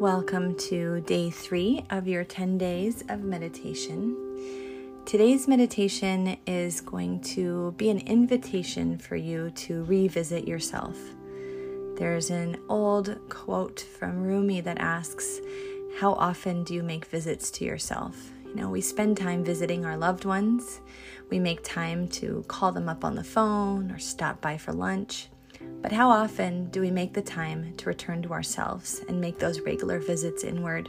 Welcome to day three of your 10 days of meditation. Today's meditation is going to be an invitation for you to revisit yourself. There's an old quote from Rumi that asks, How often do you make visits to yourself? You know, we spend time visiting our loved ones, we make time to call them up on the phone or stop by for lunch. But how often do we make the time to return to ourselves and make those regular visits inward?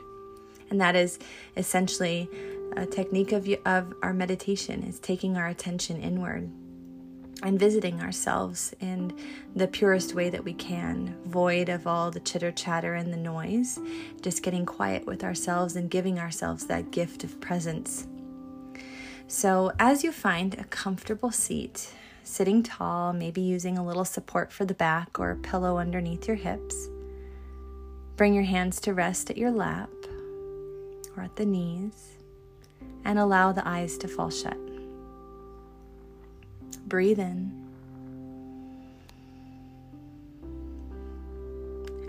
And that is essentially a technique of, of our meditation is taking our attention inward and visiting ourselves in the purest way that we can, void of all the chitter chatter and the noise, just getting quiet with ourselves and giving ourselves that gift of presence. So, as you find a comfortable seat, sitting tall, maybe using a little support for the back or a pillow underneath your hips. Bring your hands to rest at your lap or at the knees and allow the eyes to fall shut. Breathe in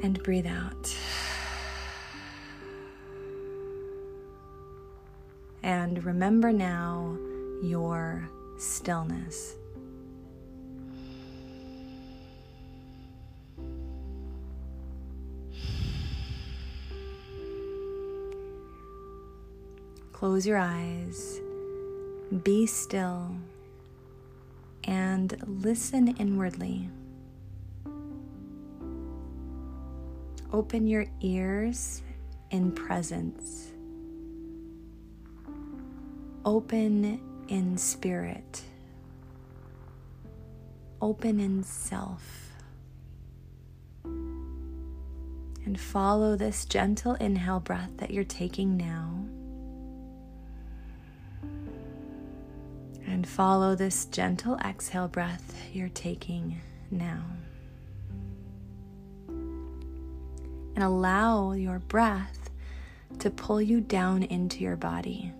and breathe out. And remember now your stillness. Close your eyes, be still, and listen inwardly. Open your ears in presence. Open in spirit. Open in self. And follow this gentle inhale breath that you're taking now. And follow this gentle exhale breath you're taking now. And allow your breath to pull you down into your body,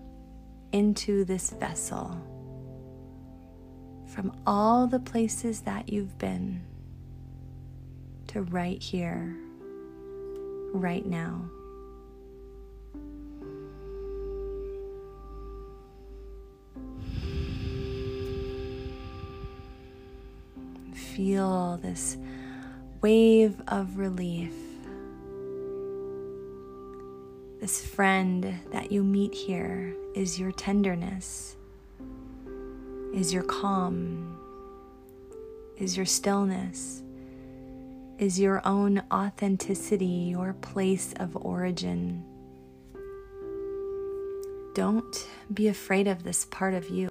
into this vessel. From all the places that you've been to right here, right now. Feel this wave of relief. This friend that you meet here is your tenderness, is your calm, is your stillness, is your own authenticity, your place of origin. Don't be afraid of this part of you.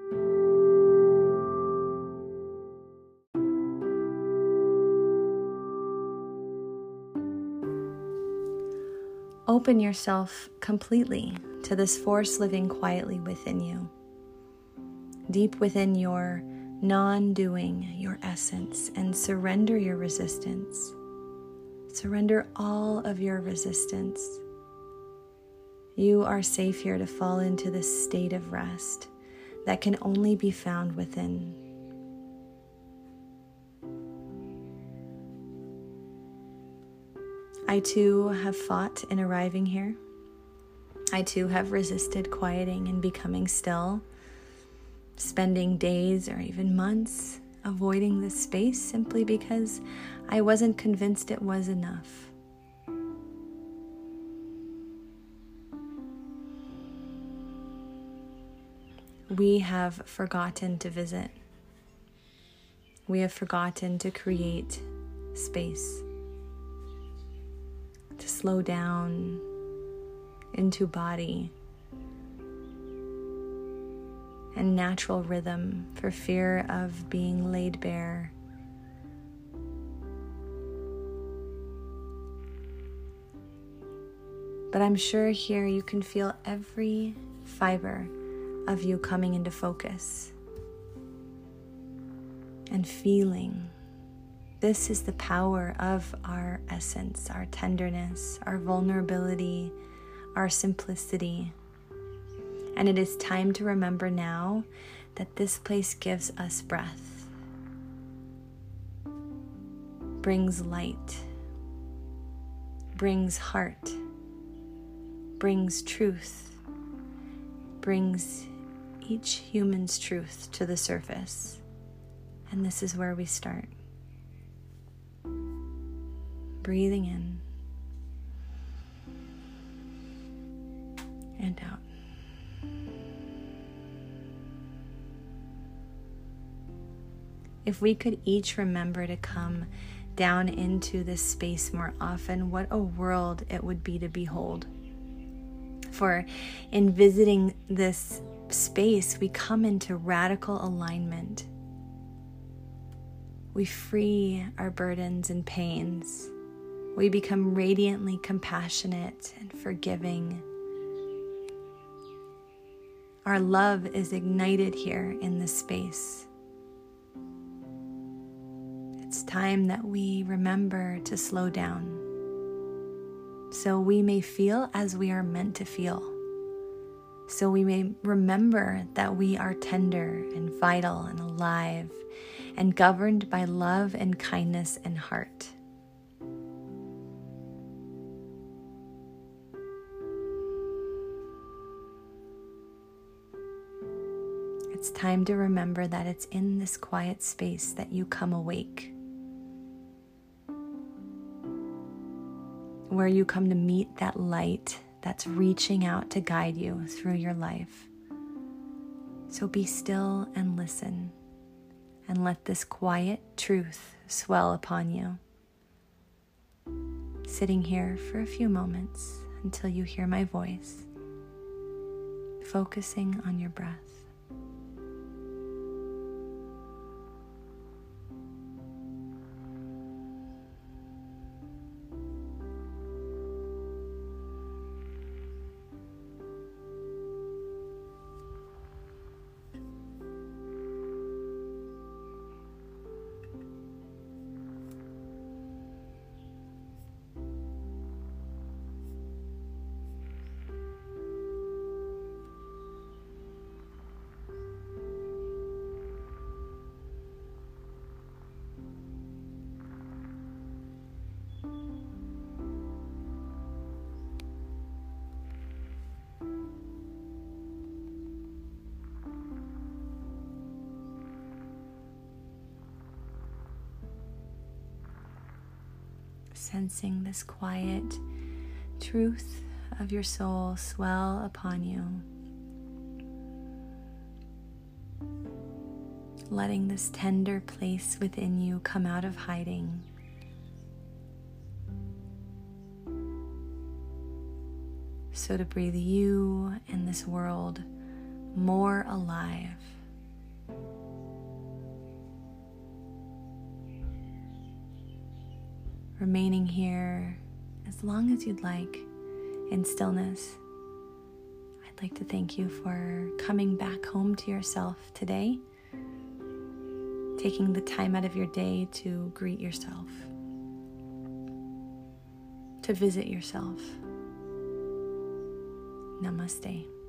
Open yourself completely to this force living quietly within you. Deep within your non doing, your essence, and surrender your resistance. Surrender all of your resistance. You are safe here to fall into this state of rest that can only be found within. I too have fought in arriving here. I too have resisted quieting and becoming still, spending days or even months avoiding this space simply because I wasn't convinced it was enough. We have forgotten to visit. We have forgotten to create space slow down into body and natural rhythm for fear of being laid bare. But I'm sure here you can feel every fiber of you coming into focus and feeling this is the power of our essence, our tenderness, our vulnerability, our simplicity. And it is time to remember now that this place gives us breath, brings light, brings heart, brings truth, brings each human's truth to the surface. And this is where we start. Breathing in and out. If we could each remember to come down into this space more often, what a world it would be to behold. For in visiting this space, we come into radical alignment. We free our burdens and pains. We become radiantly compassionate and forgiving. Our love is ignited here in this space. It's time that we remember to slow down so we may feel as we are meant to feel. So we may remember that we are tender and vital and alive and governed by love and kindness and heart. It's time to remember that it's in this quiet space that you come awake. where you come to meet that light that's reaching out to guide you through your life. So be still and listen, and let this quiet truth swell upon you. Sitting here for a few moments until you hear my voice, focusing on your breath. Sensing this quiet truth of your soul swell upon you. Letting this tender place within you come out of hiding. So to breathe you and this world more alive. Remaining here as long as you'd like in stillness. I'd like to thank you for coming back home to yourself today, taking the time out of your day to greet yourself, to visit yourself. Namaste.